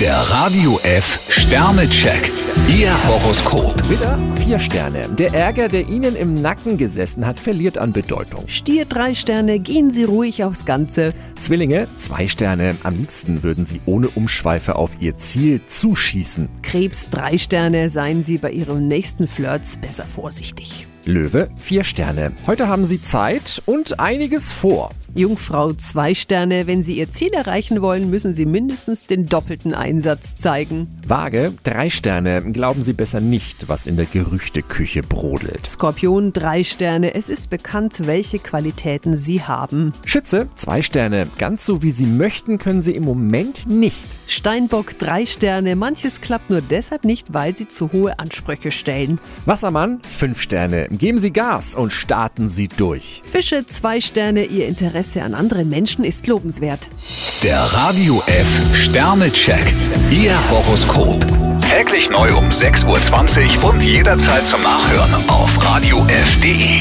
Der Radio F Sternecheck. Ihr Horoskop. Widder, vier Sterne. Der Ärger, der Ihnen im Nacken gesessen hat, verliert an Bedeutung. Stier drei Sterne, gehen Sie ruhig aufs Ganze. Zwillinge, zwei Sterne. Am liebsten würden Sie ohne Umschweife auf Ihr Ziel zuschießen. Krebs drei Sterne, seien Sie bei Ihrem nächsten Flirts besser vorsichtig. Löwe, vier Sterne. Heute haben Sie Zeit und einiges vor. Jungfrau zwei Sterne, wenn Sie Ihr Ziel erreichen wollen, müssen Sie mindestens den doppelten Einsatz zeigen. Waage, drei Sterne. Glauben Sie besser nicht, was in der Gerüchteküche brodelt. Skorpion drei Sterne, es ist bekannt, welche Qualitäten Sie haben. Schütze, zwei Sterne. Ganz so wie Sie möchten, können Sie im Moment nicht. Steinbock drei Sterne, manches klappt nur deshalb nicht, weil Sie zu hohe Ansprüche stellen. Wassermann, fünf Sterne. Geben Sie Gas und starten Sie durch. Fische zwei Sterne, Ihr Interesse an anderen Menschen ist lobenswert. Der Radio F Sternecheck. Ihr Horoskop. Täglich neu um 6.20 Uhr und jederzeit zum Nachhören auf radiof.de.